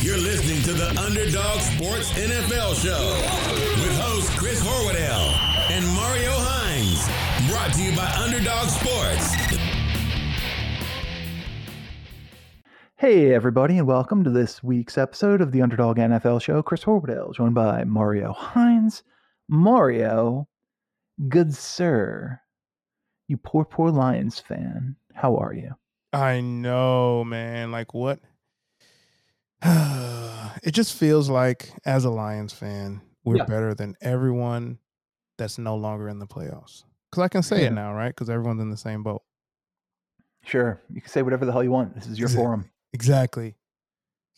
You're listening to the Underdog Sports NFL Show with host Chris Horwedel and Mario Hines. Brought to you by Underdog Sports. Hey, everybody, and welcome to this week's episode of the Underdog NFL Show. Chris Horwedel, joined by Mario Hines. Mario, good sir, you poor, poor Lions fan. How are you? I know, man. Like what? it just feels like as a Lions fan, we're Yeah. better than everyone that's no longer in the playoffs. Because I can say Yeah. it now, right? Because everyone's in the same boat. Sure, you can say whatever the hell you want. This is your Exact- forum. Exactly.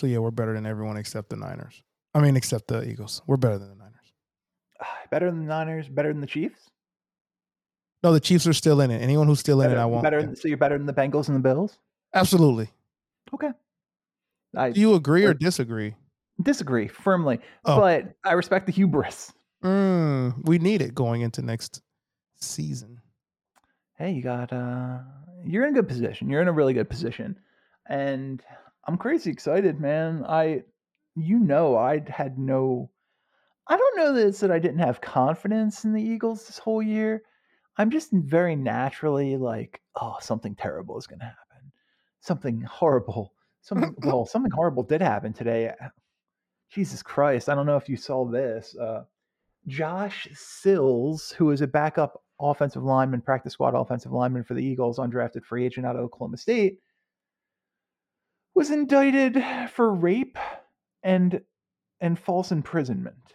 So yeah, we're better than everyone except the Niners. I mean, except the Eagles. We're better than the Niners. Better than the Niners, better than the Chiefs. No, the Chiefs are still in it. Anyone who's still in it, I won't. better. So you're better than the Bengals and the Bills. Absolutely. Okay. I Do you agree or disagree? disagree firmly, Oh. but I respect the hubris. Mm, we need it going into next season. hey, you got uh you're in a good position. You're in a really good position. And I'm crazy excited, man. I you know I had no I don't know that it's that I didn't have confidence in the Eagles this whole year. I'm just very naturally like, oh, something terrible is gonna happen. Something horrible. Something well, something horrible did happen today. Jesus Christ. I don't know if you saw this. Uh Josh Sills, who is a backup offensive lineman, practice squad offensive lineman for the Eagles, undrafted free agent out of Oklahoma State, was indicted for rape and and false imprisonment.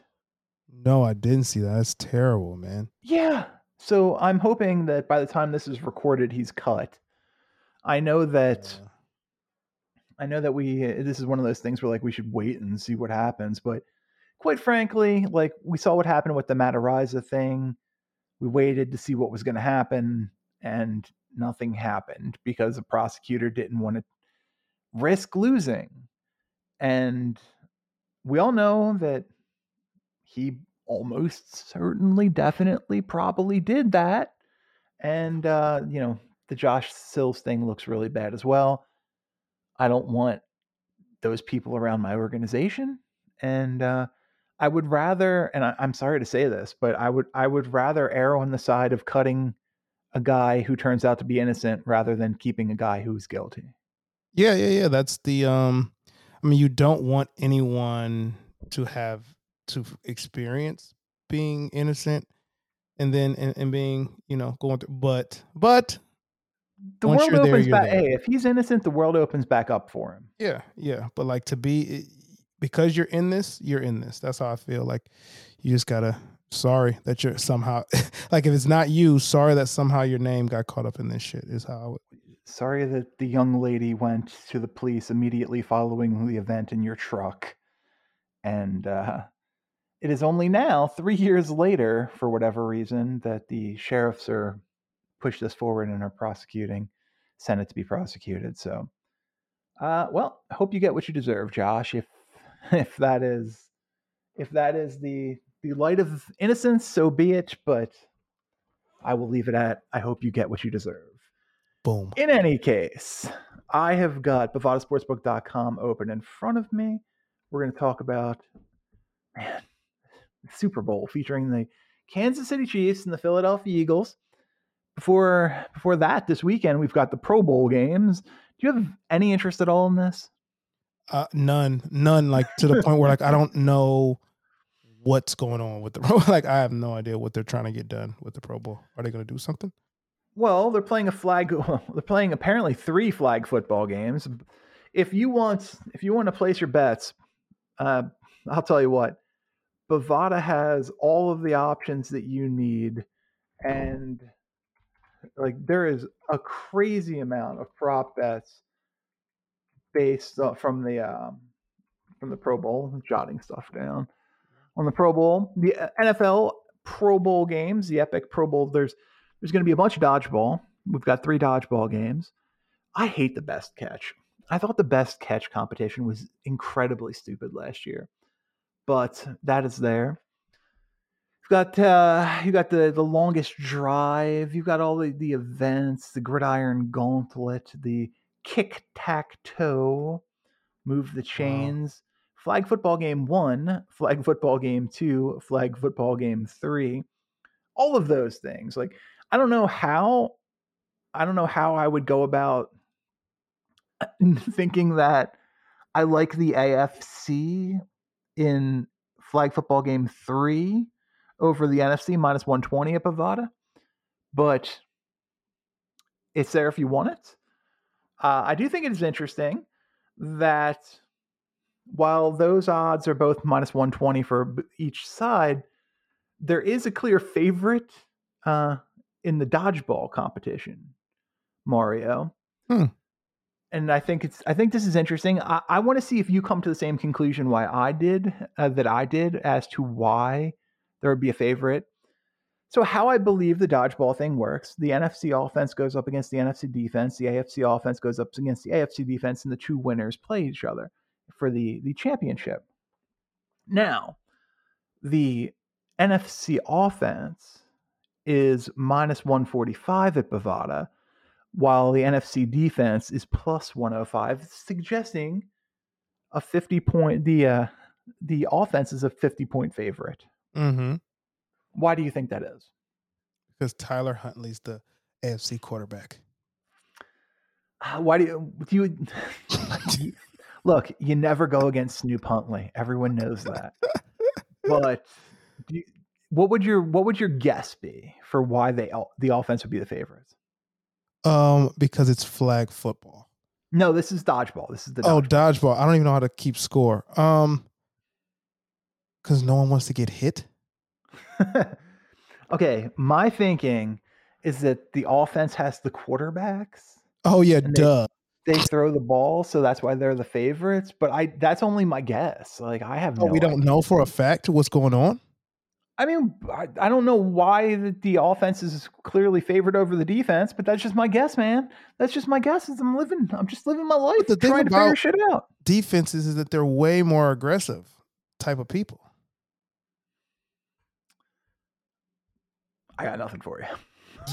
No, I didn't see that. That's terrible, man. Yeah. So I'm hoping that by the time this is recorded, he's cut. I know that Uh, I know that we this is one of those things where like we should wait and see what happens, but quite frankly, like we saw what happened with the Matt Araiza thing. We waited to see what was going to happen and nothing happened because the prosecutor didn't want to risk losing. And we all know that he almost certainly definitely probably did that. And uh, you know, the Josh Sills thing looks really bad as well. I don't want those people around my organization. And uh, I would rather, and I, I'm sorry to say this, but I would I would rather err on the side of cutting a guy who turns out to be innocent rather than keeping a guy who's guilty. Yeah, yeah, yeah. That's the um I mean you don't want anyone to have to experience being innocent and then and, and being, you know, going through but but The Once world you're there, opens back. there. Hey, if he's innocent, the world opens back up for him. yeah, yeah. But like to be because you're in this, you're in this. That's how I feel. Like you just gotta sorry that you're somehow like if it's not you, sorry that somehow your name got caught up in this shit is how I would Sorry that the young lady went to the police immediately following the event in your truck. And uh, it is only now, three years later, for whatever reason, that the sheriffs are pushed this forward and are prosecuting, sent it to be prosecuted. So, uh, well, hope you get what you deserve, Josh. If if that is if that is the the light of innocence, so be it. But I will leave it at I hope you get what you deserve. boom. In any case, I have got bovadasportsbook.com open in front of me. We're going to talk about man, Super Bowl featuring the Kansas City Chiefs and the Philadelphia Eagles. Before before that, this weekend we've got the Pro Bowl games. Do you have any interest at all in this? Uh, none, none. Like to the point where like I don't know what's going on with the Pro. Like I have no idea what they're trying to get done with the Pro Bowl. Are they going to do something? Well, they're playing a flag. Well, they're playing apparently three flag football games. If you want, if you want to place your bets, uh, I'll tell you what. Bovada has all of the options that you need, and like there is a crazy amount of prop bets based uh, from the um, from the Pro Bowl. Jotting stuff down on the Pro Bowl, the uh, NFL Pro Bowl games, the epic Pro Bowl. There's there's going to be a bunch of dodgeball. We've got three dodgeball games. I hate the best catch. I thought the best catch competition was incredibly stupid last year, but that is there. You've got uh, you got the the longest drive. You've got all the the events, the gridiron gauntlet, the kick tack toe, move the chains. flag football game one, flag football game two, flag football game three, all of those things. Like, I don't know how, I don't know how I would go about thinking that I like the AFC in flag football game three over the NFC minus 120 at Bovada, but it's there if you want it. Uh, I do think it is interesting that while those odds are both minus 120 for each side, there is a clear favorite uh, in the dodgeball competition, Mario. Hmm. And I think it's I think this is interesting. I, I want to see if you come to the same conclusion why I did uh, that I did as to why there would be a favorite. So how I believe the dodgeball thing works, the NFC offense goes up against the NFC defense, the AFC offense goes up against the AFC defense, and the two winners play each other for the, the championship. Now, the NFC offense is minus 145 at Bovada, while the NFC defense is plus 105, suggesting a 50 point the uh, the offense is a 50 point favorite. Mm-hmm. Why do you think that is? Because Tyler Huntley's the AFC quarterback. Uh, Why do you do you look? You never go against Snoop Huntley. Everyone knows that. But do you, what would your what would your guess be for why they the offense would be the favorites? Um, because it's flag football. No, this is dodgeball. This is the Oh, dodgeball. dodgeball. I don't even know how to keep score. Um, because no one wants to get hit. okay, my thinking is that the offense has the quarterbacks. Oh yeah, And they- duh. They throw the ball, so that's why they're the favorites. But I that's only my guess. Like I have Oh, no we don't idea. know for a fact what's going on. I mean, I, I don't know why the, the offense is clearly favored over the defense, but that's just my guess, man. That's just my guess. As I'm living, I'm just living my life, the thing trying to figure about- shit out. Defenses is that they're way more aggressive type of people. I got nothing for you.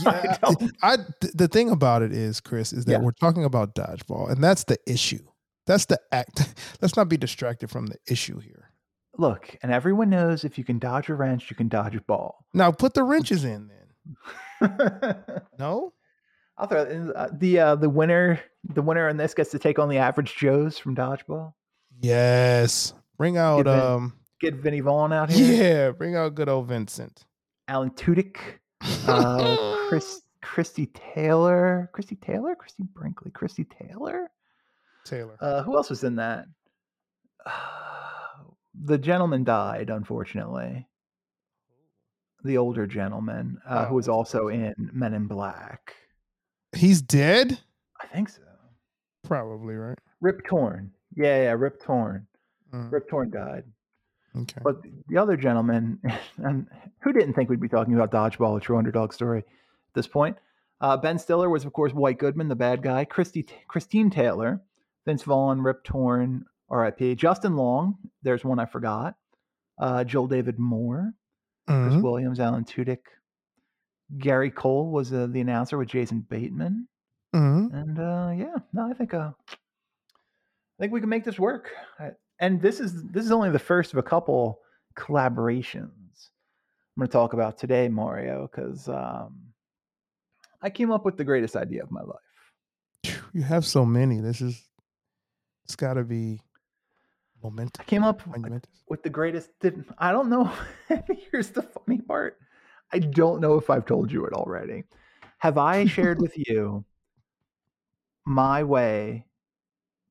Yeah, don't. I, the thing about it is, Chris, is that Yeah. we're talking about dodgeball, and that's the issue. That's the act. Let's not be distracted from the issue here. Look, and everyone knows if you can dodge a wrench, you can dodge a ball. Now put the wrenches in then. No, I'll throw in, uh, the uh, the winner. The winner in this gets to take on the average Joes from dodgeball. yes. Bring out Give it- um. Get Vinny Vaughn out here. Yeah, bring out good old Vincent. Alan Tudyk. Uh, Chris, Christy Taylor, Christy Taylor, Christy Brinkley, Christy Taylor. Taylor. Uh, who else was in that? the gentleman died, unfortunately. The older gentleman, uh, Oh, who was also in. Men in Black. He's dead. I think so. Probably right. Rip Torn. Yeah, yeah, Rip Torn. Mm, Rip Torn died. Okay. But the other gentleman, and who didn't think we'd be talking about dodgeball, a true underdog story at this point? Uh, ben Stiller was, of course, White Goodman, the bad guy. Christy, Christine Taylor, Vince Vaughn, Rip Torn, R.I.P. Justin Long, there's one I forgot. Uh, Joel David Moore, Chris Mhm. Williams, Alan Tudyk. Gary Cole was uh, the announcer with Jason Bateman. Mhm. And uh, yeah, no, I think uh, I think we can make this work. I- And this is this is only the first of a couple collaborations I'm going to talk about today, Mario, because um, I came up with the greatest idea of my life. You have so many. This is. It's got to be momentous. I came up with the greatest. Didn't I don't know. Here's the funny part. I don't know if I've told you it already. Have I shared with you my way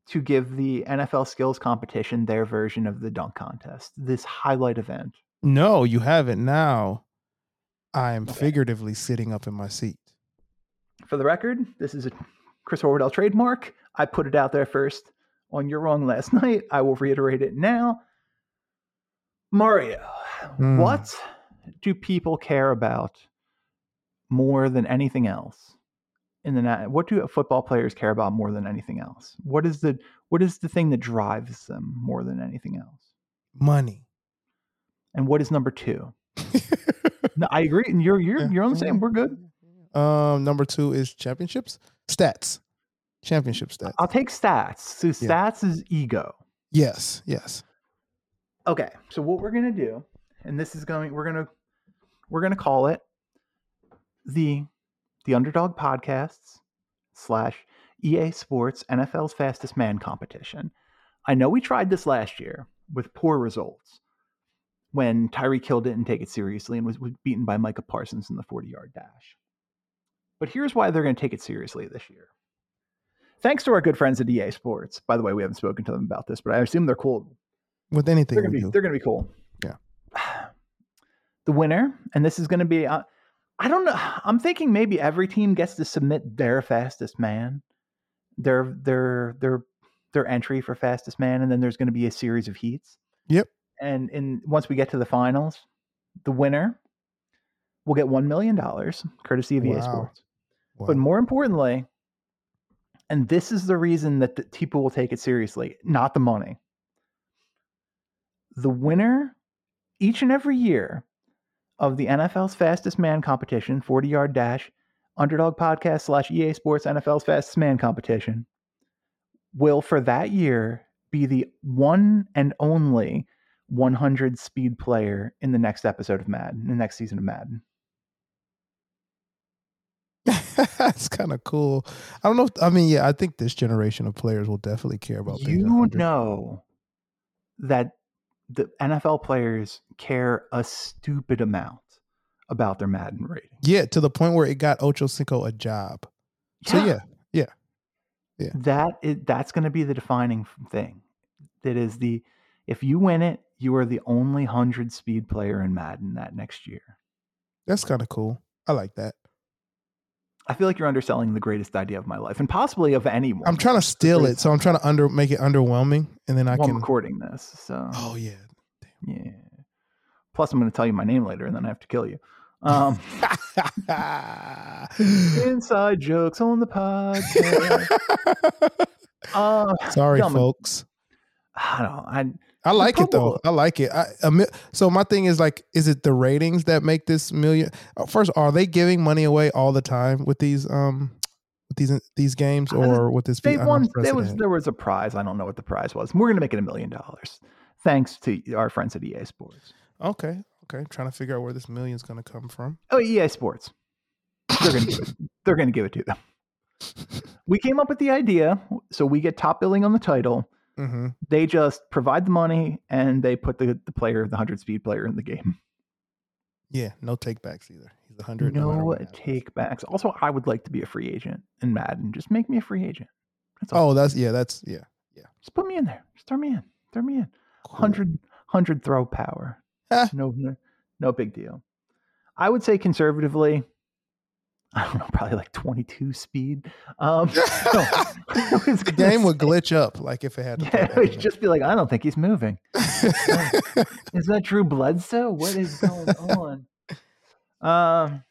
to give the NFL skills competition their version of the dunk contest, this highlight event? No, you haven't. Now, I am Okay. figuratively sitting up in my seat. For the record, this is a Chris Horwedel trademark. I put it out there first on You're Wrong last night. I will reiterate it now. Mario, Hmm. what do people care about more than anything else in the what do football players care about more than anything else? What is the what is the thing that drives them more than anything else? Money. And what is number 2? No, I agree. And you're you're you're on the same. We're good. Um, number two is championships, stats, championship stats. I'll take stats. So stats is ego. yes, yes. Okay, so what we're gonna do, and this is going, we're gonna we're gonna call it the the Underdog Podcasts slash EA Sports NFL's Fastest Man competition. I know we tried this last year with poor results when Tyreek Hill didn't take it seriously and was, was beaten by Micah Parsons in the 40 yard dash. But here's why they're going to take it seriously this year. Thanks to our good friends at EA Sports. By the way, we haven't spoken to them about this, but I assume they're cool. With anything, They're going to be do. they're going to be cool. Yeah. The winner, and this is going to be uh, I don't know. I'm thinking maybe every team gets to submit their fastest man, their their their their entry for fastest man, and then there's going to be a series of heats. Yep. And in once we get to the finals, the winner will get one million dollars, courtesy of EA Wow. Sports. Wow. But more importantly, and this is the reason that the people will take it seriously, not the money. The winner each and every year of the NFL's fastest man competition, 40 yard dash, underdog podcast slash EA Sports NFL's fastest man competition, will for that year be the one and only 100 speed player in the next episode of Madden, the next season of Madden. That's kind of cool. I don't know. If, I mean, yeah, I think this generation of players will definitely care about. you 100. know that the NFL players care a stupid amount about their Madden rating. Yeah, to the point where it got Ocho Cinco a job. So yeah, yeah, that is that's going to be the defining thing. That is the if you win it, you are the only hundred speed player in Madden that next year. that's kind of cool. I like that. I feel like you're underselling the greatest idea of my life and possibly of anyone. I'm trying to steal it, so I'm trying to under make it underwhelming, and then I I'm can. recording this. So Oh yeah. yeah. Plus, I'm going to tell you my name later, and then I have to kill you. Um, inside jokes on the podcast. uh, Sorry, I'm folks. I don't. know, I I like it though. I like it. I, a so my thing is like, is it the ratings that make this million? uh, First, are they giving money away all the time with these um with these these games or with this? they won. There was there was a prize. I don't know what the prize was. We're going to make it a million dollars, thanks to our friends at EA Sports. Okay, okay. trying to figure out where this million's going to come from. Oh, EA Sports. They're going to give it. They're going to give it to them. We came up with the idea, so we get top billing on the title. Hmm They just provide the money and they put the, the player, the hundred speed player, in the game. Yeah, no takebacks either. He's a hundred. No matter what take backs. Also, I would like to be a free agent in Madden. Just make me a free agent. That's all. Oh, that's yeah. That's yeah. Yeah. Just put me in there. Just throw me in. Throw me in. Cool. 100, 100 throw power. No, no, no big deal. I would say conservatively, I don't know, probably like 22 speed. Um, was the game would glitch up like if it had. To Yeah, it would just be like, I don't think he's moving. Is that Drew Bledsoe? What is going on? Um,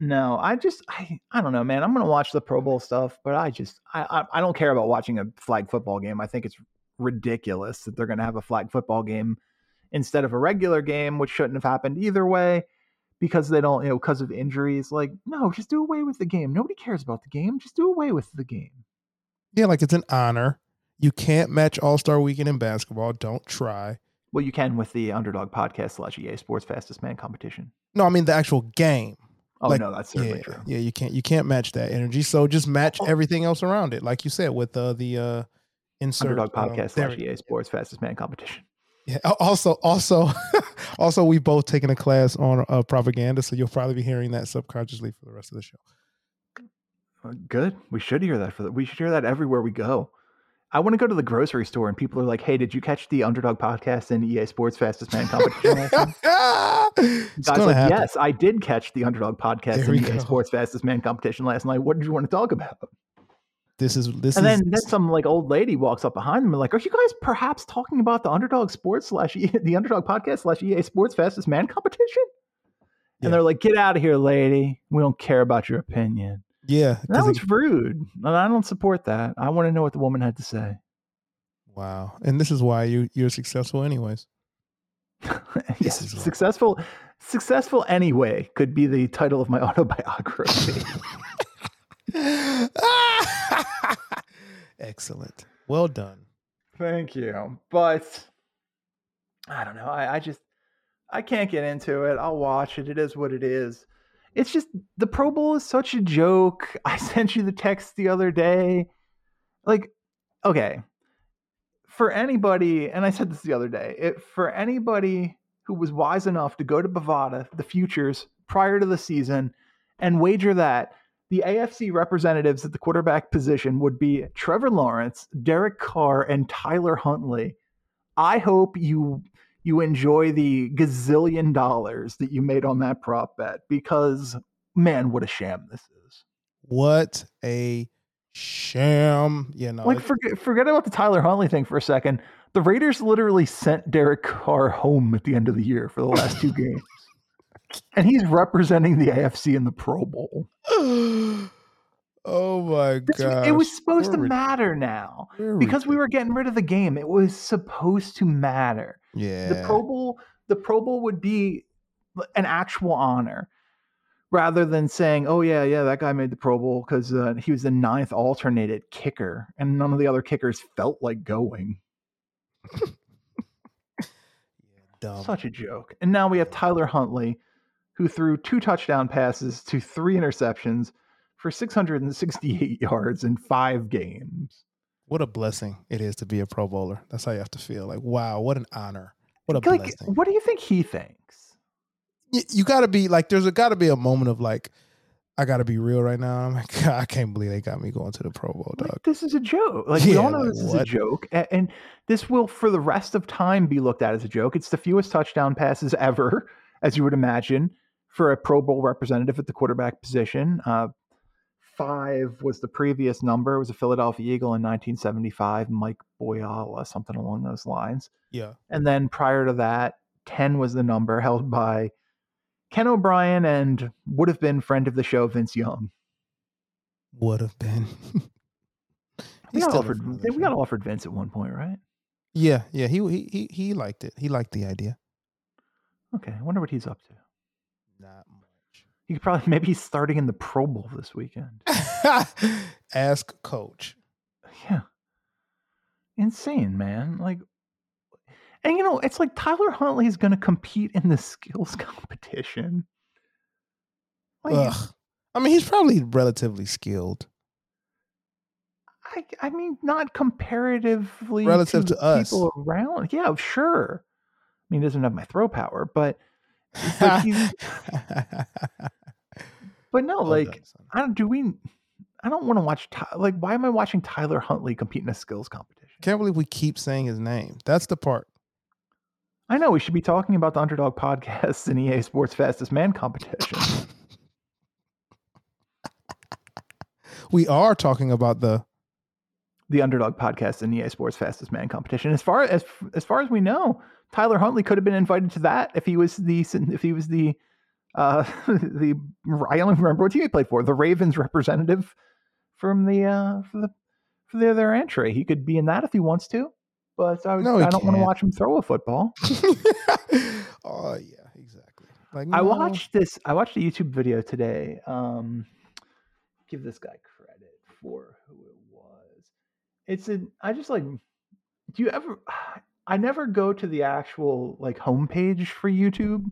no, I just, I, I don't know, man. I'm gonna watch the Pro Bowl stuff, but I just, I, I, I don't care about watching a flag football game. I think it's ridiculous that they're gonna have a flag football game instead of a regular game, which shouldn't have happened either way because they don't, you know, because of injuries. Like, no, just do away with the game. Nobody cares about the game. Just do away with the game. yeah, like it's an honor. You can't match All Star Weekend in basketball. Don't try. Well, you can with the Underdog Podcast slash EA Sports Fastest Man competition. No, I mean the actual game. Oh Like, no, that's certainly yeah, true. yeah, you can't you can't match that energy. So just match Oh. everything else around it, like you said with uh, the uh, insert Underdog um, Podcast there slash EA Sports Fastest Man competition. Yeah. Also, also, also, we've both taken a class on uh, propaganda, so you'll probably be hearing that subconsciously for the rest of the show. Uh, Good. We should hear that for the, we should hear that everywhere we go. I want to go to the grocery store and people are like, "Hey, did you catch the Underdog Podcast and EA Sports Fastest Man competition?" it's Guys like, happen. "Yes, I did catch the Underdog Podcast and EA go. Sports Fastest Man competition last night. What did you want to talk about?" This is this and is then, then some like old lady walks up behind them and like, "Are you guys perhaps talking about the Underdog Sports slash E- the Underdog Podcast slash EA Sports Fastest Man competition?" Yeah. And they're like, "Get out of here, lady. We don't care about your opinion." yeah. That was it- rude, and I don't support that. I want to know what the woman had to say. wow, and this is why you you're successful, anyways. yes, is why. successful. Successful anyway could be the title of my autobiography. Excellent. Well done. Thank you. But I don't know. I, I just I can't get into it. I'll watch it. It is what it is. It's just the Pro Bowl is such a joke. I sent you the text the other day. Like, okay. For anybody, and I said this the other day, it, for anybody who was wise enough to go to Bovada, the futures, prior to the season, and wager that the AFC representatives at the quarterback position would be Trevor Lawrence, Derek Carr, and Tyler Huntley. I hope you you enjoy the gazillion dollars that you made on that prop bet because man, what a sham this is. What a sham. You know, like forget forget about the Tyler Huntley thing for a second. The Raiders literally sent Derek Carr home at the end of the year for the last two games. And he's representing the AFC in the Pro Bowl. oh my god! It was supposed to matter now because we were getting rid of the game. It was supposed to matter. Yeah. The Pro Bowl, the Pro Bowl would be an actual honor rather than saying, "Oh yeah, yeah, that guy made the Pro Bowl because uh, he was the ninth alternated kicker, and none of the other kickers felt like going." yeah, Such a joke. And now we have Tyler Huntley, who threw two touchdown passes to three interceptions for 668 yards in five games. What a blessing it is to be a Pro Bowler. That's how you have to feel. Like, wow, what an honor. What a like, blessing. What do you think he thinks? You, you got to be like, there's got to be a moment of like, I got to be real right now. I'm like, I can't believe they got me going to the Pro Bowl, dog. Like, this is a joke. Like, yeah, we all know like, this what? is a joke. And, and this will, for the rest of time, be looked at as a joke. It's the fewest touchdown passes ever, as you would imagine, for a Pro Bowl representative at the quarterback position. Uh, five was the previous number. It was a Philadelphia Eagle in 1975, Mike Boryla, something along those lines. Yeah. And then prior to that, 10 was the number held by Ken O'Brien and would have been friend of the show, Vince Young. Would have been. we got, offered, we got offered Vince at one point, right? Yeah, yeah. He he he liked it. He liked the idea. Okay, I wonder what he's up to. Not much. he could probably maybe he's starting in the Pro Bowl this weekend. Ask coach. Yeah. Insane, man. Like and you know, it's like Tyler Huntley is going to compete in the skills competition. Like, Ugh. I mean, he's probably relatively skilled. I, I mean, not comparatively relative to, to us. People around, yeah, sure. I mean, he doesn't have my throw power, but, but But no, like I don't. Do we? I don't want to watch. Like, why am I watching Tyler Huntley compete in a skills competition? Can't believe we keep saying his name. That's the part. I know we should be talking about the Underdog Podcast and EA Sports Fastest Man competition. we are talking about the the Underdog Podcast and EA Sports Fastest Man competition. As far as as far as we know, Tyler Huntley could have been invited to that if he was the if he was the uh, the I don't remember what team he played for. The Ravens representative from the uh, for the for the other entry. He could be in that if he wants to, but I, no, I don't want to watch him throw a football. oh yeah, exactly. Like no. I watched this. I watched a YouTube video today. Um, give this guy credit for who it was. It's a. I just like. Do you ever? I never go to the actual like homepage for YouTube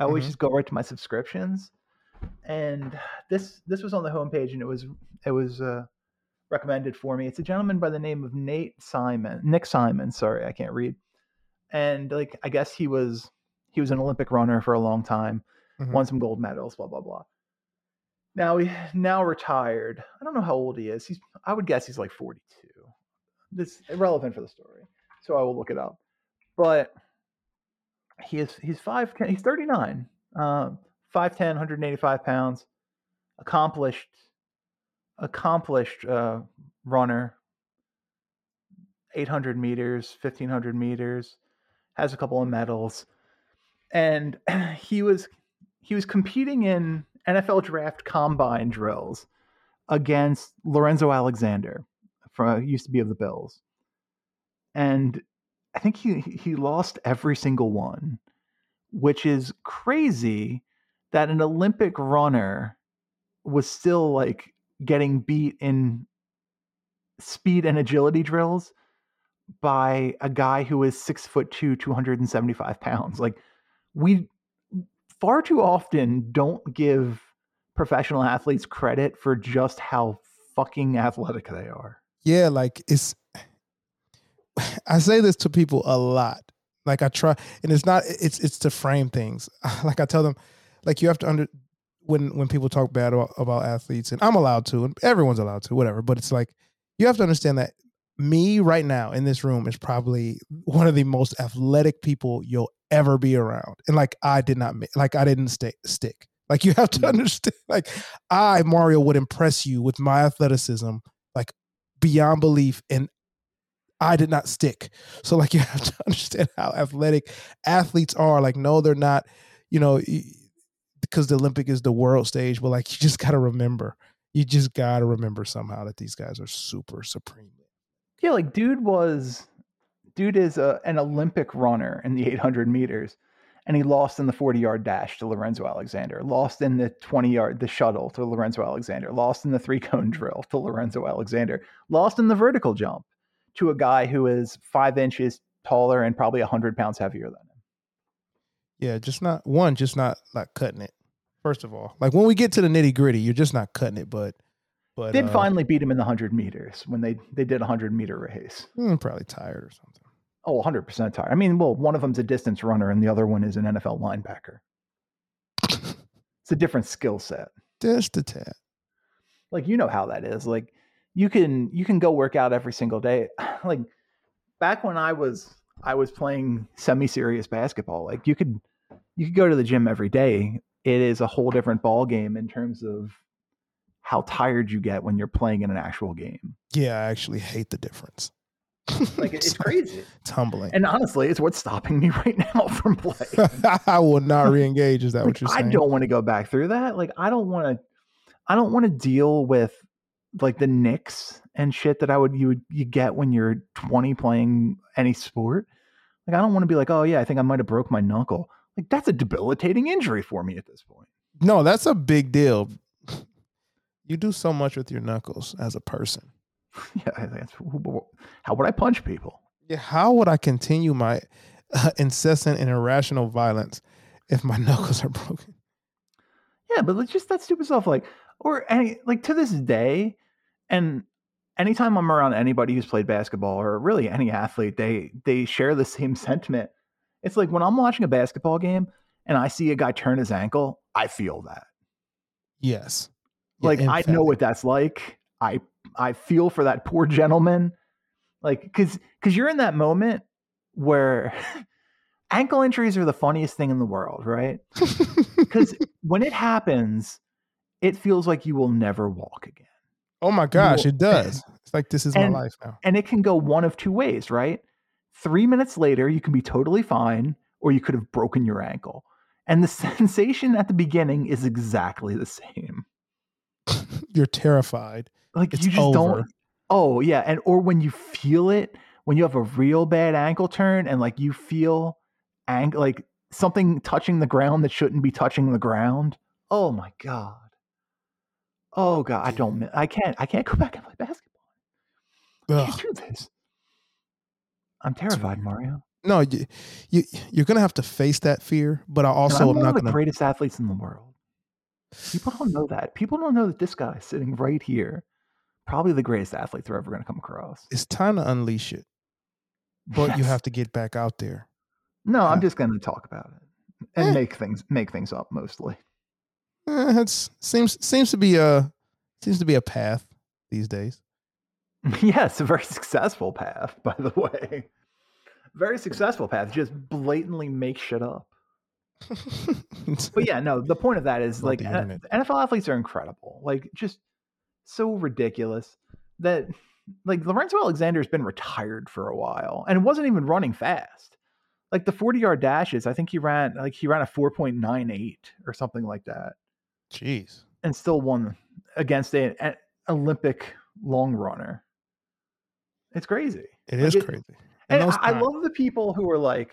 I always mm-hmm. just go right to my subscriptions. And this this was on the homepage and it was it was uh, recommended for me. It's a gentleman by the name of Nate Simon, Nick Simon. Sorry, I can't read. And like I guess he was he was an Olympic runner for a long time, mm-hmm. won some gold medals, blah blah blah. Now he now retired. I don't know how old he is. He's I would guess he's like 42. This irrelevant for the story, so I will look it up. But he is he's five he's 39 uh, 5'10 185 pounds accomplished accomplished uh, runner 800 meters 1500 meters has a couple of medals and he was he was competing in NFL draft combine drills against Lorenzo Alexander from uh, used to be of the Bills and I think he he lost every single one, which is crazy that an Olympic runner was still like getting beat in speed and agility drills by a guy who is six foot two, 275 pounds. Like we far too often don't give professional athletes credit for just how fucking athletic they are. Yeah, like it's I say this to people a lot. Like I try and it's not it's it's to frame things. Like I tell them like you have to under when when people talk bad about, about athletes and I'm allowed to and everyone's allowed to whatever, but it's like you have to understand that me right now in this room is probably one of the most athletic people you'll ever be around. And like I did not like I didn't stay stick. Like you have to mm. understand like I Mario would impress you with my athleticism beyond belief and I did not stick. So like you have to understand how athletic athletes are. Like no they're not, you know, because the Olympic is the world stage, but like you just got to remember. You just got to remember somehow that these guys are super supreme yeah, like dude was dude is a, an Olympic runner in the 800 meters, and he lost in the 40 yard dash to Lorenzo Alexander, lost in the 20 yard the shuttle to Lorenzo Alexander, lost in the three cone drill to Lorenzo Alexander, lost in the vertical jump to a guy who is five inches taller and probably 100 pounds heavier than him. Yeah, just not one, just not like cutting it. First of all, like when we get to the nitty gritty, you're just not cutting it, but but did uh, finally beat him in the 100 meters when they they did a 100 meter race. Hmm, probably tired or something. Oh, 100% tired. I mean, well, one of them's a distance runner and the other one is an NFL linebacker. it's a different skill set. Just a tad. Like you know how that is. Like you can you can go work out every single day. Like back when I was I was playing semi-serious basketball, like you could you could go to the gym every day. It is a whole different ball game in terms of how tired you get when you're playing in an actual game. Yeah, I actually hate the difference. Like it's crazy. It's humbling. And honestly, it's what's stopping me right now from playing. I will not re-engage. Is that like, what you're saying? I don't want to go back through that. Like I don't want to I don't want to deal with like the nicks and shit that I would you would you get when you're 20 playing any sport. Like I don't want to be like, oh yeah, I think I might have broke my knuckle. Like that's a debilitating injury for me at this point. No, that's a big deal you do so much with your knuckles as a person. Yeah, how would I punch people? Yeah, how would I continue my uh, incessant and irrational violence if my knuckles are broken? Yeah, but just that stupid stuff, like, or any, like to this day, and anytime I'm around anybody who's played basketball or really any athlete, they they share the same sentiment. It's like when I'm watching a basketball game and I see a guy turn his ankle, I feel that. Yes like I know what that's like. I I feel for that poor gentleman. Like cuz cuz you're in that moment where ankle injuries are the funniest thing in the world, right? Cuz when it happens, it feels like you will never walk again. Oh my gosh, will, it does. It's like this is and, my life now. And it can go one of two ways, right? 3 minutes later you can be totally fine or you could have broken your ankle. And the sensation at the beginning is exactly the same. you're terrified. Like it's you just over. don't. Oh yeah, and or when you feel it, when you have a real bad ankle turn, and like you feel ankle like something touching the ground that shouldn't be touching the ground. Oh my god. Oh god, I don't. I can't. I can't go back and play basketball. I can't do this. I'm terrified, Mario. No, you, you you're gonna have to face that fear, but I also am not the gonna. greatest athletes in the world. People don't know that. People don't know that this guy is sitting right here, probably the greatest athlete they're ever going to come across. It's time to unleash it, but yes. you have to get back out there. No, I'm just going to talk about it and eh. make things make things up mostly. Eh, it seems seems to be a seems to be a path these days. yes, a very successful path, by the way. Very successful path. Just blatantly make shit up but yeah, no, the point of that is like NFL athletes are incredible. Like just so ridiculous that like Lorenzo Alexander's been retired for a while and wasn't even running fast. Like the 40 yard dashes, I think he ran like he ran a 4.98 or something like that. Jeez. And still won against an Olympic long runner. It's crazy. It is like crazy. and I, I love the people who are like,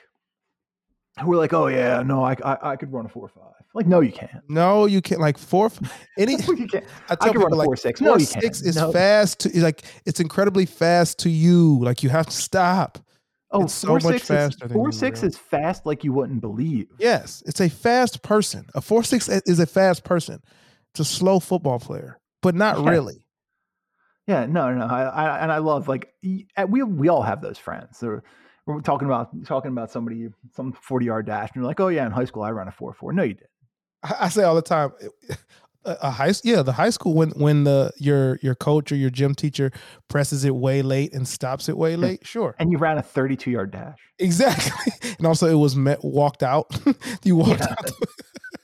who are like, "Oh yeah, no, I I, I could run a four or five. Like, no, you can't. No, you can't. Like four, any. you can't. I I tell run people a like four six. four No, you six is No. fast to like it's incredibly fast to you. Like you have to stop. Oh, It's so four much six is, faster than four six is fast like you wouldn't believe. Yes, it's a fast person. A four six is a fast person. It's a slow football player, but not Yeah. really. Yeah, no, no, I, I and I love like we we all have those friends. They're, we're talking about talking about somebody some forty yard dash, and you're like, oh yeah, in high school I ran a four four. No, you did. I, I say all the time. Eh, a, a high, yeah, the high school when when the your your coach or your gym teacher presses it way late and stops it way late, sure, And you ran a thirty two yard dash. exactly. And also, it was met, walked out. you walked Yeah. out,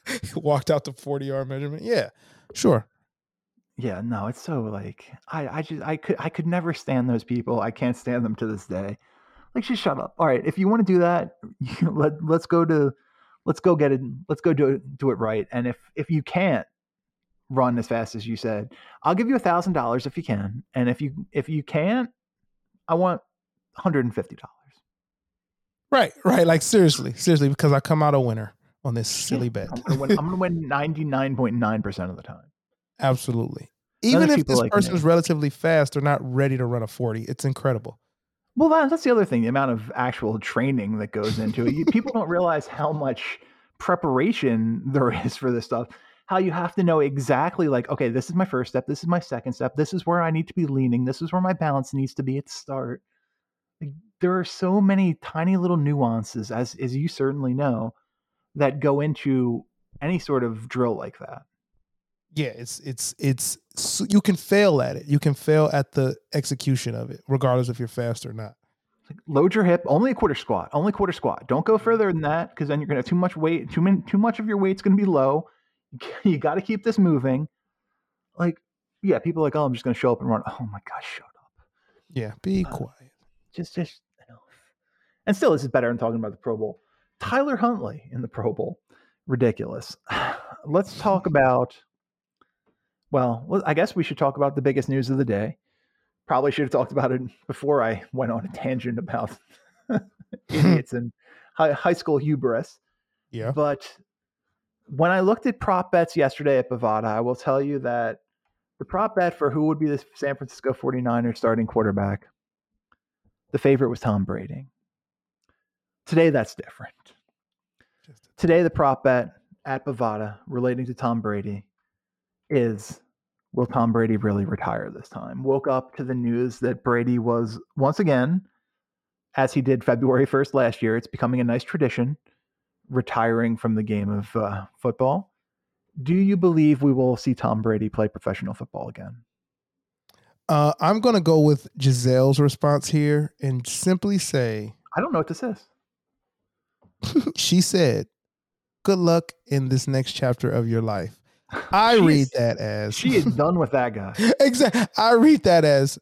the, walked out the forty yard measurement. Yeah, sure. Yeah, no, it's so like I I just I could I could never stand those people. I can't stand them to this day. Like just shut up. All right, if you want to do that, let let's go to let's go get it. Let's go do it do it right. And if if you can't run as fast as you said, I'll give you a thousand dollars if you can. And if you if you can't, I want hundred and fifty dollars. Right, right. Like seriously, seriously, because I come out a winner on this silly bet. I'm gonna win. I'm gonna win ninety nine point nine percent of the time. Absolutely. Even if this like person's me. relatively fast, they're not ready to run a forty. It's incredible. Well, that's the other thing. The amount of actual training that goes into it. People don't realize how much preparation there is for this stuff. How you have to know exactly, like, okay, this is my first step. This is my second step. This is where I need to be leaning. This is where my balance needs to be at the start. Like, there are so many tiny little nuances, as as you certainly know, that go into any sort of drill like that. Yeah, it's it's it's s- you can fail at it. You can fail at the execution of it, regardless if you're fast or not. Load your hip, only a quarter squat, only quarter squat. Don't go further than that because then you're gonna have too much weight. Too many, too much of your weight's gonna be low. You got to keep this moving. Like, yeah, people are like, oh, I'm just gonna show up and run. Oh my gosh, shut up. Yeah, be Uh, quiet. Just, just. enough. And still, this is better than talking about the Pro Bowl. Tyler Huntley in the Pro Bowl, ridiculous. Let's talk about. Well, well, I guess we should talk about the biggest news of the day. Probably should have talked about it before I went on a tangent about idiots and high, high school hubris. Yeah. But when I looked at prop bets yesterday at Bovada, I will tell you that the prop bet for who would be the San Francisco 49ers starting quarterback, the favorite was Tom Brady. Today, that's different. Today, the prop bet at Bovada relating to Tom Brady is Will Tom Brady really retire this time? Woke up to the news that Brady was once again, as he did February 1st last year, it's becoming a nice tradition, retiring from the game of uh, football. Do you believe we will see Tom Brady play professional football again? Uh, I'm gonna go with Gisele's response here and simply say I don't know what this is. she said, "Good luck in this next chapter of your life." I read that as She is done with that guy. exactly. I read that as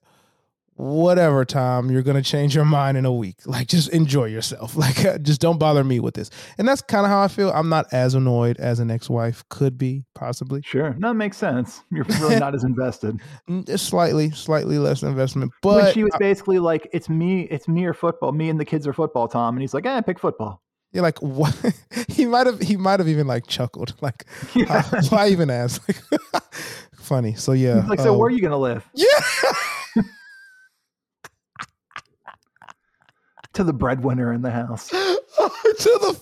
whatever, Tom. You're gonna change your mind in a week. Like, just enjoy yourself. Like, uh, just don't bother me with this. And that's kind of how I feel. I'm not as annoyed as an ex-wife could be, possibly. Sure. No, it makes sense. You're really not as invested. Mm, Just slightly, slightly less investment. when But she was basically like, "It's me, it's me or football. Me and the kids are football, Tom." And he's like, "Eh, pick football." You're like, what? he might have, he might have even like chuckled. Like, Yeah. uh, why even ask? Like, funny. So yeah. He's like, "So um, where are you gonna live?" Yeah. To the breadwinner in the house. to the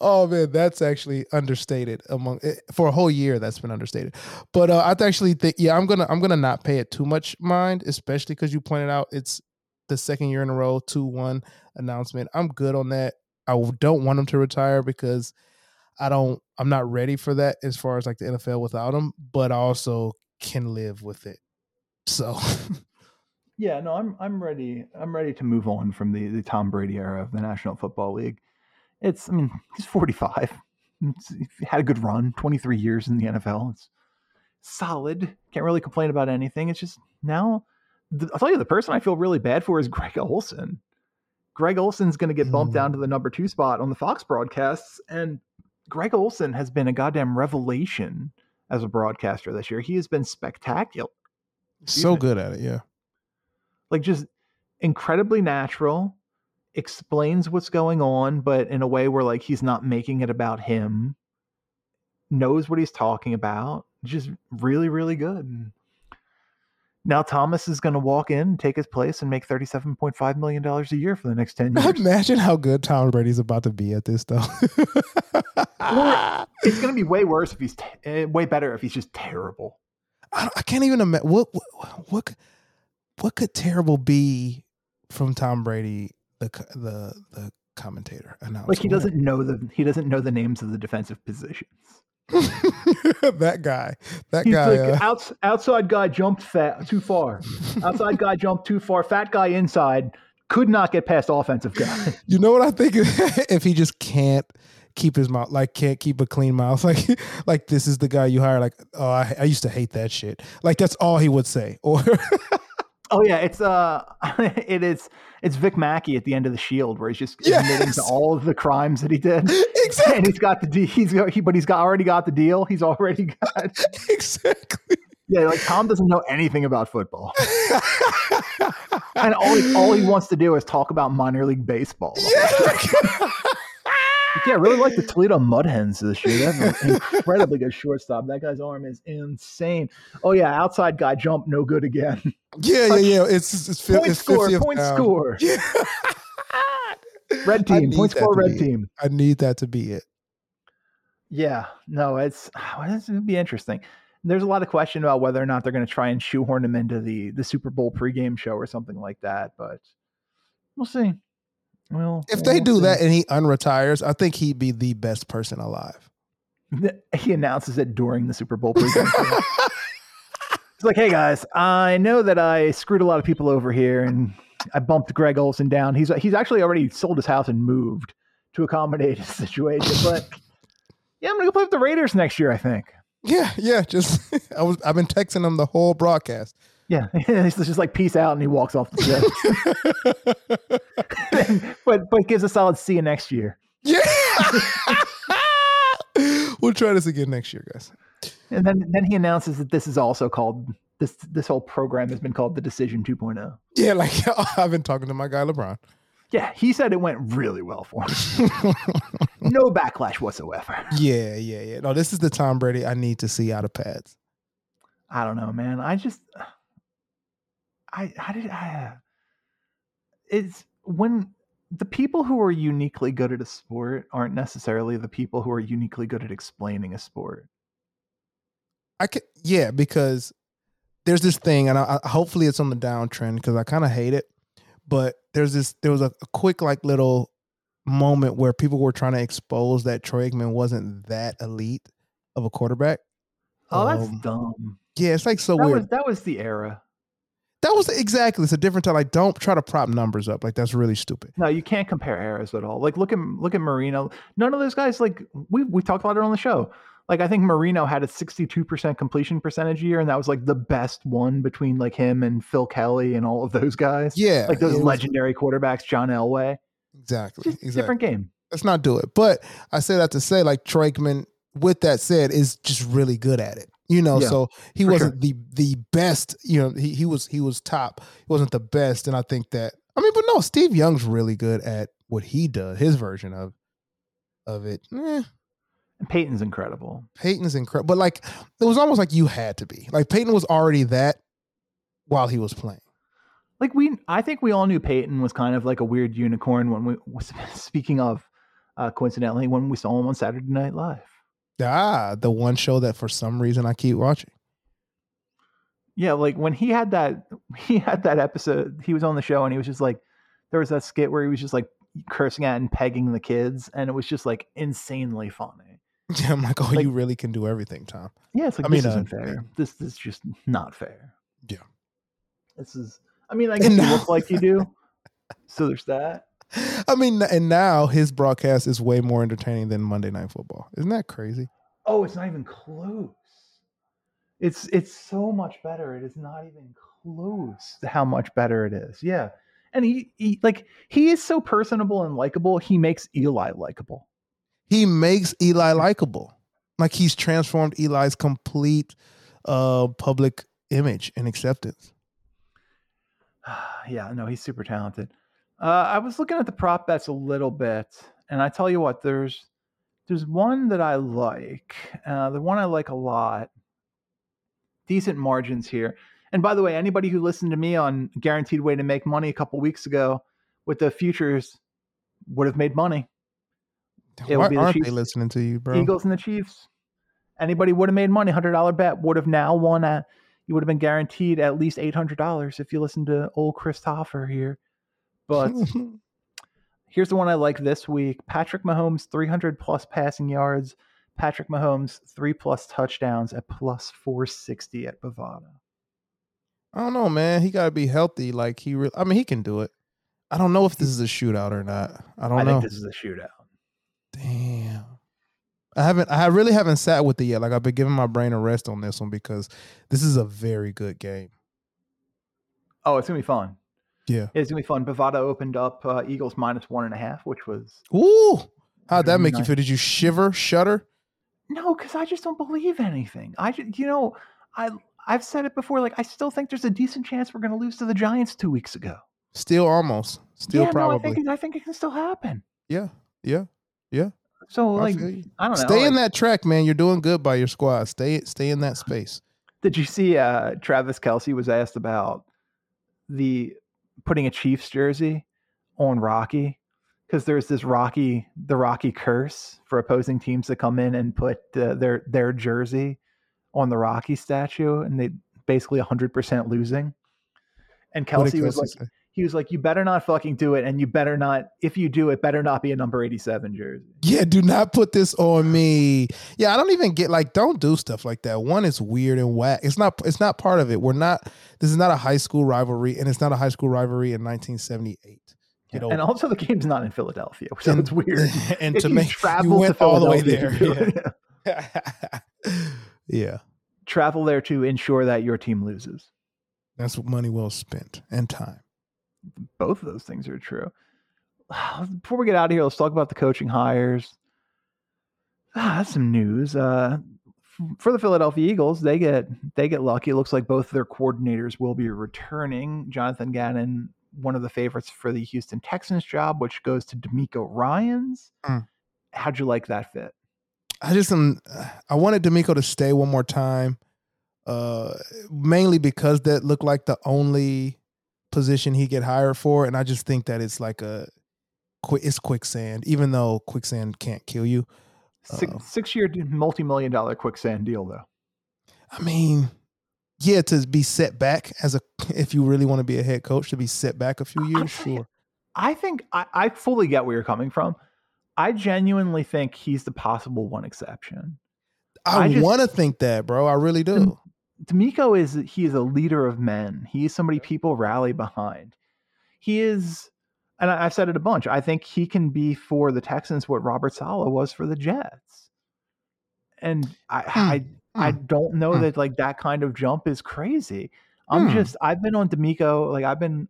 oh man that's actually understated among eh, for a whole year that's been understated but uh, i actually think yeah i'm gonna i'm gonna not pay it too much mind especially because you pointed out it's the second year in a row 2-1 announcement i'm good on that i don't want him to retire because i don't i'm not ready for that as far as like the nfl without him but i also can live with it so Yeah, no, I'm I'm ready. I'm ready to move on from the the Tom Brady era of the National Football League. It's I mean he's 45. It's, he had a good run, 23 years in the NFL. It's solid. Can't really complain about anything. It's just now. The, I'll tell you, the person I feel really bad for is Greg Olsen. Greg Olsen's going to get bumped Mm. down to the number two spot on the Fox broadcasts, and Greg Olsen has been a goddamn revelation as a broadcaster this year. He has been spectacular so me. good at it yeah like just incredibly natural, explains what's going on, but in a way where like he's not making it about him. Knows what he's talking about. Just really, really good. Now Thomas is going to walk in, take his place, and make thirty-seven point five million dollars a year for the next ten years. Imagine how good Tom Brady's about to be at this, though. Or it's going to be way worse if he's t- uh, way better if he's just terrible. I, I can't even imagine what what what could, what could terrible be from Tom Brady, the the the commentator announcer. Like he doesn't know the he doesn't know the names of the defensive positions. that guy, that He's guy. like uh, outs, outside guy jumped fat too far. Outside guy jumped too far. Fat guy inside could not get past offensive guy. you know what I think? if he just can't keep his mouth, like can't keep a clean mouth, like like this is the guy you hire. Like oh, I, I used to hate that shit. Like that's all he would say. Or Oh yeah, it's uh, it is it's Vic Mackey at the end of the Shield where he's just admitting to all of the crimes that he did. exactly, And he's got the de- he's got, he, but he's got already got the deal. He's already got exactly. yeah. Like Tom doesn't know anything about football, and all he, all he wants to do is talk about minor league baseball. yeah. Yeah, I really like the Toledo Mudhens this year. They have an incredibly good shortstop. That guy's arm is insane. Oh yeah, outside guy jump no good again. Yeah, yeah, yeah. It's it's, point it's score, 50th point score. Yeah. Red team, point score, red it. team. I need that to be it. Yeah, no, it's well, this would be interesting. There's a lot of question about whether or not they're going to try and shoehorn him into the the Super Bowl pregame show or something like that, but we'll see. Well, If they do that and he unretires, I think he'd be the best person alive. he announces it during the Super Bowl pregame show. It's like, hey guys, I know that I screwed a lot of people over here, and I bumped Greg Olsen down. He's he's actually already sold his house and moved to accommodate his situation. But yeah, I'm gonna go play with the Raiders next year. I think. Yeah, yeah. Just I was I've been texting him the whole broadcast. Yeah, he's just like peace out, and he walks off the set. but but gives a solid see you next year. yeah. we'll try this again next year, guys. And then then he announces that this is also called this this whole program has been called the Decision 2.0. Yeah, like I've been talking to my guy LeBron. Yeah, he said it went really well for him. no backlash whatsoever. Yeah, yeah, yeah. No, this is the Tom Brady I need to see out of pads. I don't know, man. I just I I did I it's when the people who are uniquely good at a sport aren't necessarily the people who are uniquely good at explaining a sport. I can yeah, because there's this thing, and I, I, hopefully it's on the downtrend because I kind of hate it. But there's this, there was a, a quick like little moment where people were trying to expose that Troy Aikman wasn't that elite of a quarterback. Oh, that's Um, dumb. Yeah, it's like so That weird. was that was the era. That was exactly. It's a different time. Like, don't try to prop numbers up. Like, that's really stupid. No, you can't compare eras at all. Like look at look at Marino. None of those guys like we we talked about it on the show. Like I think Marino had a 62% completion percentage year and that was like the best one between like him and Phil Kelly and all of those guys. Yeah, Like those was- legendary quarterbacks, John Elway. Exactly. Just Exactly. different game. Let's not do it. But I say that to say, like Troy Aikman, with that said, is just really good at it. You know, Yeah, so he wasn't the the best. You know, he he was he was top. He wasn't the best, and I think that. I mean, but no, Steve Young's really good at what he does. His version of of it. Eh, And Peyton's incredible. Peyton's incredible, but like it was almost like you had to be. Like Peyton was already that while he was playing. Like we I think we all knew Peyton was kind of like a weird unicorn when we was speaking of uh coincidentally when we saw him on Saturday Night Live. Ah, the one show that for some reason I keep watching. Yeah, like when he had that he had that episode, he was on the show and he was just like there was that skit where he was just like cursing at and pegging the kids and it was just like insanely funny. Yeah, I'm like, oh, Like- you really can do everything, Tom. Yeah, it's like I mean, this uh, isn't fair. This, this is just not fair. Yeah. This is I mean, I guess And you look like you do. So there's that. I mean, and now his broadcast is way more entertaining than Monday Night Football. Isn't that crazy? Oh, it's not even close. It's it's so much better. It is not even close to how much better it is. Yeah. And he, he like he is so personable and likable, he makes Eli likable. He makes Eli likable. Like he's transformed Eli's complete uh public image and acceptance. yeah, no, he's super talented. Uh, I was looking at the prop bets a little bit, and I tell you what, there's there's one that I like. Uh, the one I like a lot. Decent margins here. And by the way, anybody who listened to me on Guaranteed Way to Make Money a couple weeks ago with the futures would have made money. It Why aren't Chiefs, they listening to you, bro? Eagles and the Chiefs. Anybody would have made money. Hundred dollar bet would have now won at. You would have been guaranteed at least eight hundred dollars if you listened to old Chris Toffer here. But here's the one I like this week: Patrick Mahomes, three hundred plus passing yards. Patrick Mahomes, three plus touchdowns at plus four sixty at Bovada. I don't know, man. He got to be healthy. Like he, re- I mean, he can do it. I don't know if this is a shootout or not. I don't I know. think this is a shootout. Damn. I haven't. I really haven't sat with it yet. Like I've been giving my brain a rest on this one because this is a very good game. Oh, it's gonna be fun. Yeah, it's gonna be fun. Bovada opened up uh, Eagles minus one and a half, which was ooh. How'd that make nice. you feel? Did you shiver, shudder? No, because I just don't believe anything. I, just, you know, I I've said it before. Like I still think there's a decent chance we're gonna lose to the Giants two weeks ago. Still almost. Still yeah, probably. No, I think I think it can still happen. Yeah, yeah, yeah. So like I, don't know. Stay like, in that track, man. You're doing good by your squad. Stay stay in that space. Did you see uh Travis Kelce was asked about the putting a Chiefs jersey on Rocky? Because there's this Rocky, the Rocky curse for opposing teams to come in and put uh, their their jersey on the Rocky statue, and they basically 100% losing. And Kelce was like? He was like, "You better not fucking do it, and you better not. If you do it, better not be a number eighty-seven jersey." Yeah, do not put this on me. Yeah, I don't even get like, don't do stuff like that. One is weird and whack. It's not. It's not part of it. We're not. This is not a high school rivalry, and it's not a high school rivalry in 1978. Yeah, and also, the game's not in Philadelphia, which and, it's weird. And if to make travel you went all the way there. Yeah. yeah. Travel there to ensure that your team loses. That's what money well spent and time both of those things are true. Before we get out of here, let's talk about the coaching hires. Ah, that's some news. Uh, for the Philadelphia Eagles, they get they get lucky. It looks like both of their coordinators will be returning. Jonathan Gannon, one of the favorites for the Houston Texans job, which goes to DeMeco Ryans. Mm. How'd you like that fit? I just am. I wanted DeMeco to stay one more time, uh, mainly because that looked like the only position he get hired for, and I just think that it's like a it's quicksand. Even though quicksand can't kill you, six, uh, six year multi million dollar quicksand deal though. I mean, yeah, to be set back as a if you really want to be a head coach to be set back a few years, sure. I think I, I fully get where you're coming from. I genuinely think he's the possible one exception. I, I want to think that, bro. I really do. DeMeco is he is a leader of men. He is somebody people rally behind. He is, and I, have said it a bunch. I think he can be for the Texans what Robert Saleh was for the Jets. And I, mm. I. I don't know mm. that like that kind of jump is crazy. I'm mm. just I've been on DeMeco like I've been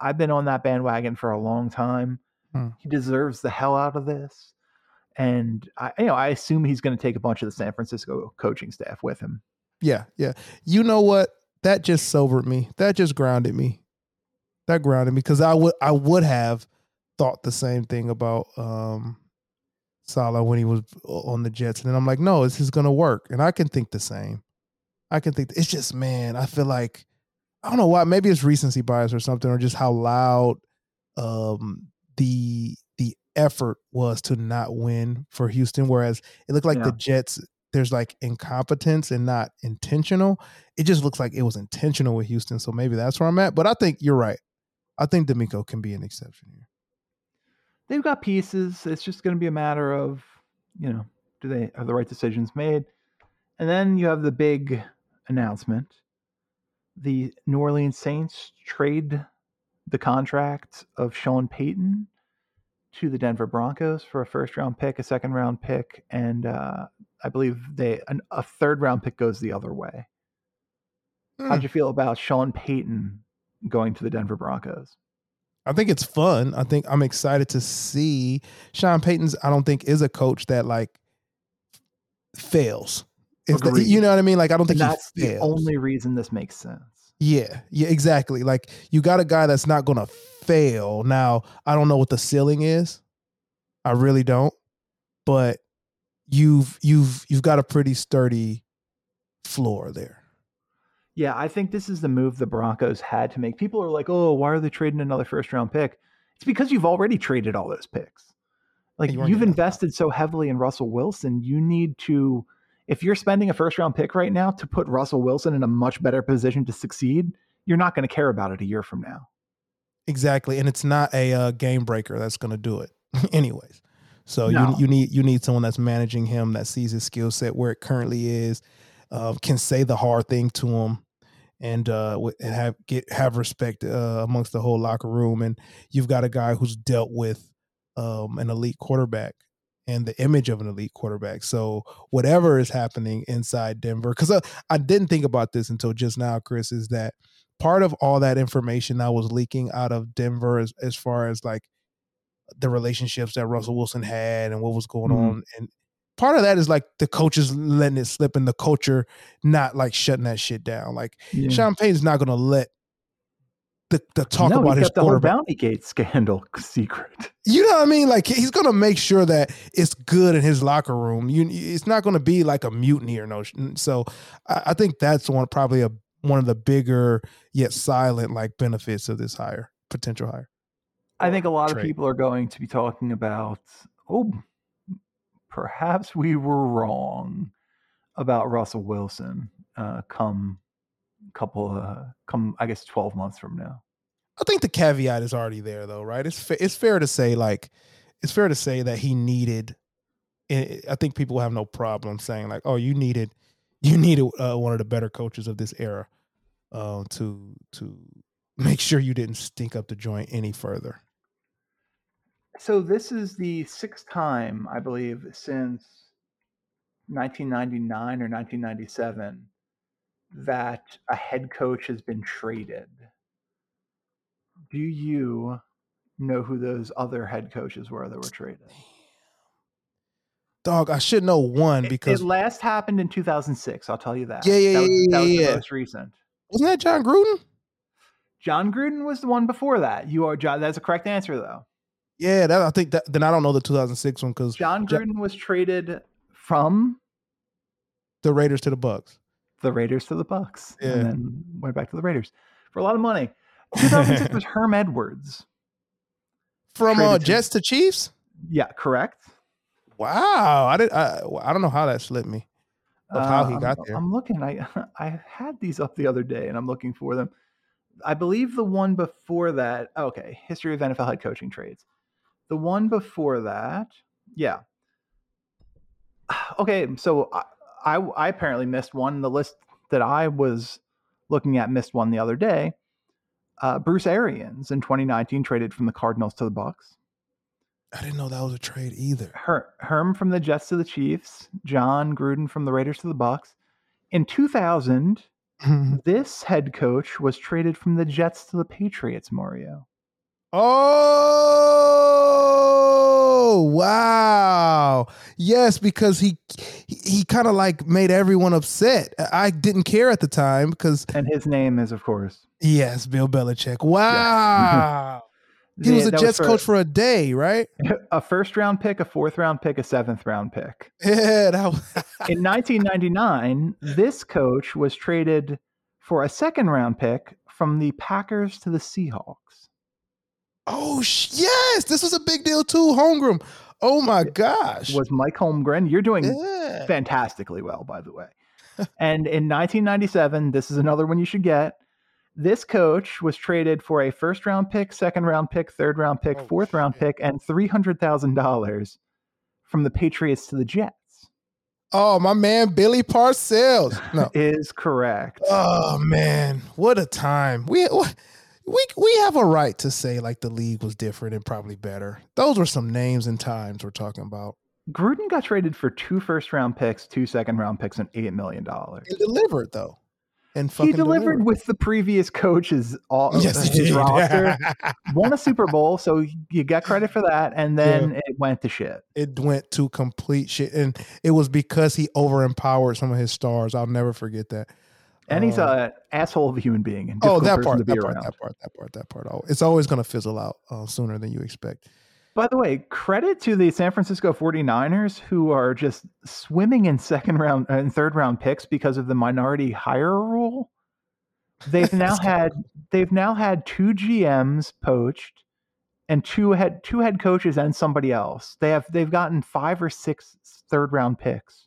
I've been on that bandwagon for a long time. Hmm. He deserves the hell out of this. And I you know I assume he's going to take a bunch of the San Francisco coaching staff with him. Yeah, yeah. You know what? That just sobered me. That just grounded me. That grounded me because I would I would have thought the same thing about um Saleh when he was on the Jets, and then I'm like, no, this is gonna work, and I can think the same. I can think it's just man. I feel like I don't know why. Maybe it's recency bias or something, or just how loud um the the effort was to not win for Houston. Whereas it looked like yeah. the Jets there's like incompetence and not intentional. It just looks like it was intentional with Houston. So maybe that's where I'm at. But I think you're right. I think DeMeco can be an exception here. They've got pieces. It's just going to be a matter of, you know, do they have the right decisions made? And then you have the big announcement. The New Orleans Saints trade the contract of Sean Payton to the Denver Broncos for a first round pick, a second round pick, and uh, I believe they an, a third round pick goes the other way. Mm. How'd hmm. you feel about Sean Payton going to the Denver Broncos? I think it's fun. I think I'm excited to see Sean Payton's. I don't think is a coach that like fails. The, you know what I mean? Like I don't think and that's the only reason this makes sense. Yeah, yeah, exactly. Like you got a guy that's not gonna fail. Now, I don't know what the ceiling is. I really don't. But you've you've you've got a pretty sturdy floor there. Yeah, I think this is the move the Broncos had to make. People are like, "Oh, why are they trading another first round pick?" It's because you've already traded all those picks. Like you you've invested so heavily in Russell Wilson, you need to if you're spending a first round pick right now to put Russell Wilson in a much better position to succeed, you're not going to care about it a year from now. Exactly, and it's not a uh, game breaker that's going to do it, anyways. So No. you you need you need someone that's managing him that sees his skill set where it currently is, uh, can say the hard thing to him, and uh, and have get have respect uh, amongst the whole locker room. And you've got a guy who's dealt with um, an elite quarterback and the image of an elite quarterback. So whatever is happening inside Denver, because I, I didn't think about this until just now, Chris, is that part of all that information that was leaking out of Denver as, as far as like the relationships that Russell Wilson had and what was going Mhm. on. And part of that is like the coaches letting it slip and the culture not like shutting that shit down. Like Sean Payton's not gonna let the, the talk no, about his the whole. Bounty Gate scandal secret. You know what I mean? Like he's gonna make sure that it's good in his locker room. You, it's not gonna be like a mutiny or no. So I, I think that's one probably a one of the bigger yet silent like benefits of this hire potential hire. I think a lot of people are going to be talking about, oh, perhaps we were wrong about Russell Wilson. Uh, come, couple, uh, come, I guess, twelve months from now. I think the caveat is already there, though, right? It's fa- it's fair to say like it's fair to say that he needed. I I think people have no problem saying like, oh, you needed you needed uh, one of the better coaches of this era uh, to to make sure you didn't stink up the joint any further. So this is the sixth time, I believe, since 1999 or 1997 that a head coach has been traded. Do you know who those other head coaches were that were traded? Dog, I should know one because it last happened in 2006. I'll tell you that. Yeah, yeah, that was, yeah, that was yeah, the most recent. wasn't that Jon Gruden? Jon Gruden was the one before that. You are John. That's a correct answer, though. Yeah, that I think that. Then I don't know the 2006 one because Jon Gruden was traded from the Raiders to the Bucks. The Raiders to the Bucks, Yeah. and then went back to the Raiders for a lot of money. 2006 was Herm Edwards. From uh, Jets to Chiefs. Yeah, correct. Wow, I did. I, I don't know how that slipped me. Of how he Uh, got I'm, there. I'm looking. I I had these up the other day, and I'm looking for them. I believe the one before that. Okay, history of NFL head coaching trades. The one before that, yeah. Okay, so I, I I apparently missed one. The list that I was looking at missed one the other day. Uh, Bruce Arians in 2019 traded from the Cardinals to the Bucks. I didn't know that was a trade either. Her, Herm from the Jets to the Chiefs. Jon Gruden from the Raiders to the Bucks. In 2000, this head coach was traded from the Jets to the Patriots, Mario. Oh wow! Yes, because he he, he kind of like made everyone upset. I didn't care at the time because And his name is, of course, yes, Bill Belichick. Wow, he was the- a Jets coach for a day, right? a first round pick, a fourth round pick, a seventh round pick. Yeah, that was, In 1999, this coach was traded for a second round pick from the Packers to the Seahawks. Oh sh- yes, this was a big deal too. Holmgren. Oh my gosh. Was Mike Holmgren? You're doing yeah. fantastically well, by the way. and in 1997, this is another one you should get. This coach was traded for a first round pick, second round pick, third round pick, Oh, fourth round pick, and $300,000 from the Patriots to the Jets. Oh my man, Billy Parcells. No. Is correct. Oh man, what a time. We we we have a right to say like the league was different and probably better. Those were some names and times we're talking about. Gruden got traded for two first round picks, two second round picks, and $8 million. And delivered though. And He fucking delivered with the previous coaches all Yes, he his did. roster. Won a Super Bowl, so you get credit for that. And then it went to shit. it went to complete shit. And it was because he overempowered some of his stars. I'll never forget that. And he's Um, a asshole of a human being. And oh that part to be that part that part that part that part. Oh, it's always going to fizzle out uh, sooner than you expect. By the way, credit to the San Francisco 49ers who are just swimming in second round and third round picks because of the minority hire rule. They've now had they've now had two GMs poached and two head two head coaches and somebody else. They have they've gotten five or six third round picks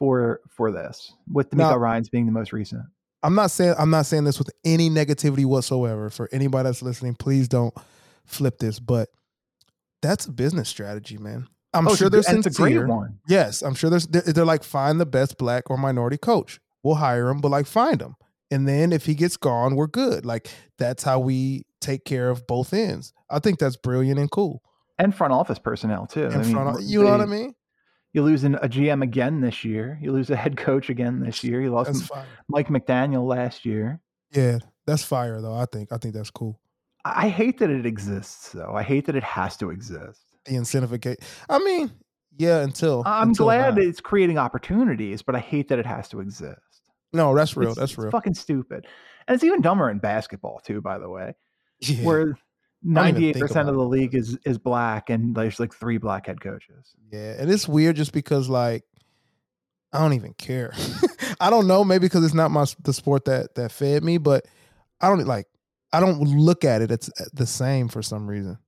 for for this, with DeMeco Now- Ryans being the most recent. I'm not saying I'm not saying this with any negativity whatsoever for anybody that's listening. Please don't flip this, but that's a business strategy, man. I'm Oh, sure a, they're a sincere. great one. Yes, I'm sure there's they're, they're like find the best black or minority coach. We'll hire him, but like find him, and then if he gets gone, we're good. Like that's how we take care of both ends. I think that's brilliant and cool. And front office personnel too. In I mean, front you know what I mean? You lose an, a GM again this year. You lose a head coach again this year. You lost That's M- fire. Mike McDaniel last year. Yeah, that's fire though. I think I think that's cool. I I hate that it exists, though. I hate that it has to exist. The incentivication. I mean, yeah. Until I'm until glad now. it's creating opportunities, but I hate that it has to exist. No, that's real. It's- that's it's real. fucking stupid. And it's even dumber in basketball too, by the way, Yeah. where 98% of the league is is black, and there's like three black head coaches. Yeah, and it's weird just because like I don't even care. I don't know, maybe because it's not my the sport that that fed me, but I don't like I don't look at it it's the same for some reason.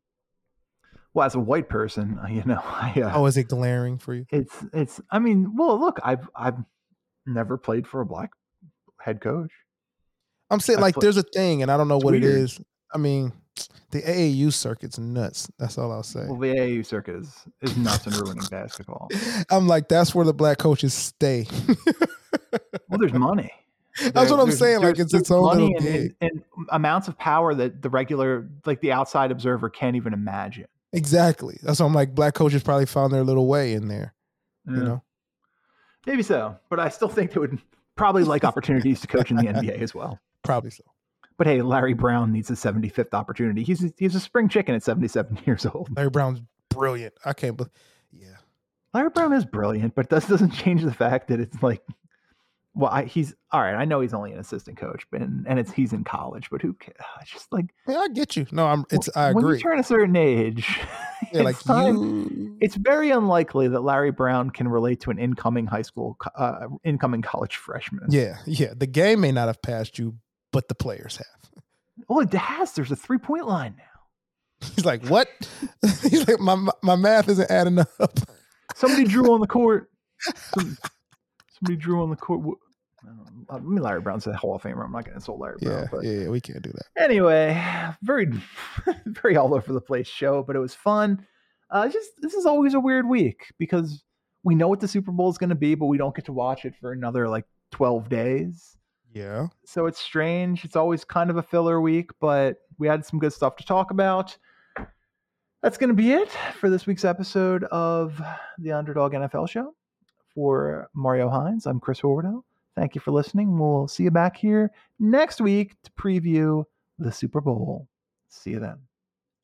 Well, as a white person, you know, I, uh, Oh, is it glaring for you? it's it's. I mean, well, look, I've I've never played for a black head coach. I'm saying I like put- there's a thing and I don't know what it weird. is. I mean, the AAU circuit's nuts. That's all I'll say. Well, the AAU circuit is, is nuts and ruining basketball. I'm like that's where the black coaches stay. Well, there's money. That's what I'm saying, like, it's its own money little and, and, and amounts of power that the regular, like the outside observer, can't even imagine. exactly. That's why I'm like black coaches probably found their little way in there. You know? maybe so, but I still think they would probably like opportunities to coach in the NBA as well. Probably so. But hey, Larry Brown needs a 75th opportunity. He's he's a spring chicken at 77 years old. Larry Brown's brilliant. I can't believe yeah. Larry Brown is brilliant, but that doesn't change the fact that it's like, well, I, he's all right. I know he's only an assistant coach, but and, and it's he's in college, but who cares? It's just like Yeah, I get you. No, I'm it's I agree. when you turn a certain age, yeah, like it's time- you it's very unlikely that Larry Brown can relate to an incoming high school, uh, incoming college freshman. Yeah, yeah. The game may not have passed you, but the players have. Well, it has. There's a three point line now. He's like, what? He's like, my my math isn't adding up. Somebody drew on the court. Some- somebody drew on the court. I. I mean, Larry Brown's a Hall of Famer. I'm not going to insult Larry Brown. Yeah, but yeah, we can't do that. anyway, very, very all over the place show, but it was fun. Uh, just this is always a weird week because we know what the Super Bowl is going to be, but we don't get to watch it for another like 12 days. Yeah. so it's strange. It's always kind of a filler week, but we had some good stuff to talk about. That's going to be it for this week's episode of the Underdog NFL Show. For Mario Hines, I'm Chris Horwedel. Thank you for listening. We'll see you back here next week to preview the Super Bowl. See you then.